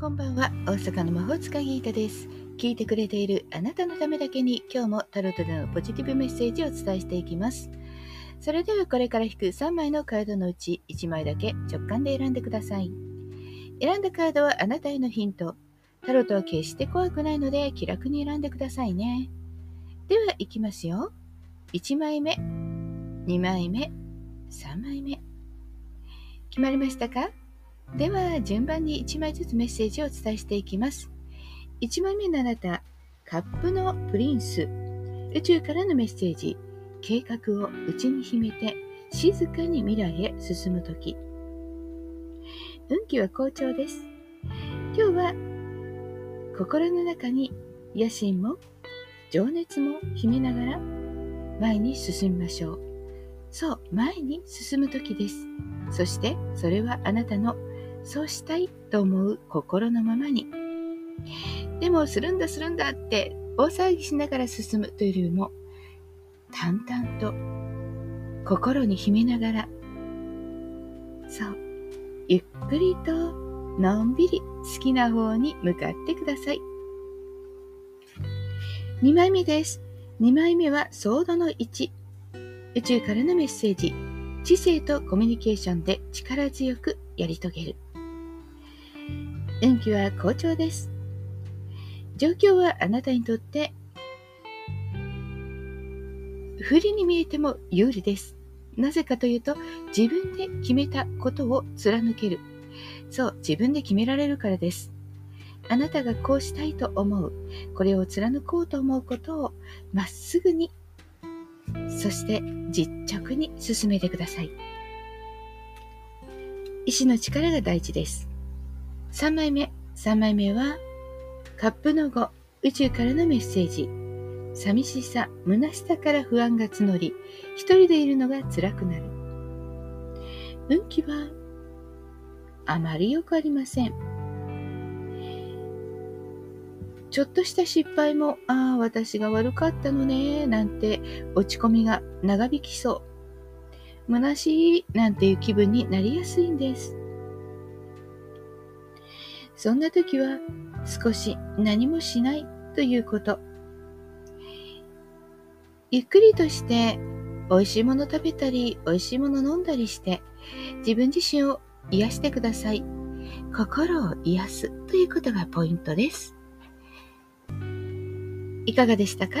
こんばんは。大阪の魔法使いギータです。聞いてくれているあなたのためだけに今日もタロットでのポジティブメッセージをお伝えしていきます。それではこれから引く3枚のカードのうち1枚だけ直感で選んでください。選んだカードはあなたへのヒント。タロットは決して怖くないので気楽に選んでくださいね。では行きますよ。1枚目2枚目3枚目。決まりましたか？では順番に1枚ずつメッセージをお伝えしていきます。1枚目のあなたカップのプリンス。宇宙からのメッセージ。計画を内に秘めて静かに未来へ進む時。運気は好調です。今日は心の中に野心も情熱も秘めながら前に進みましょう。そう前に進む時です。そしてそれはあなたのそうしたいと思う心のままに。でも、するんだするんだって大騒ぎしながら進むというよりも、淡々と心に秘めながら、そう、ゆっくりとのんびり好きな方に向かってください。2枚目です。2枚目はソードの1。宇宙からのメッセージ。知性とコミュニケーションで力強くやり遂げる。運気は好調です。状況はあなたにとって不利に見えても有利です。なぜかというと、自分で決めたことを貫ける。そう、自分で決められるからです。あなたがこうしたいと思う、これを貫こうと思うことをまっすぐに、そして実直に進めてください。意志の力が大事です。3枚目。3枚目は、カップの5、宇宙からのメッセージ。寂しさ、虚しさから不安が募り、一人でいるのが辛くなる。運気は、あまり良くありません。ちょっとした失敗も、ああ、私が悪かったのね、なんて落ち込みが長引きそう。虚しいなんていう気分になりやすいんです。そんな時は少し何もしないということ。ゆっくりとして美味しいもの食べたり、美味しいもの飲んだりして、自分自身を癒してください。心を癒すということがポイントです。いかがでしたか？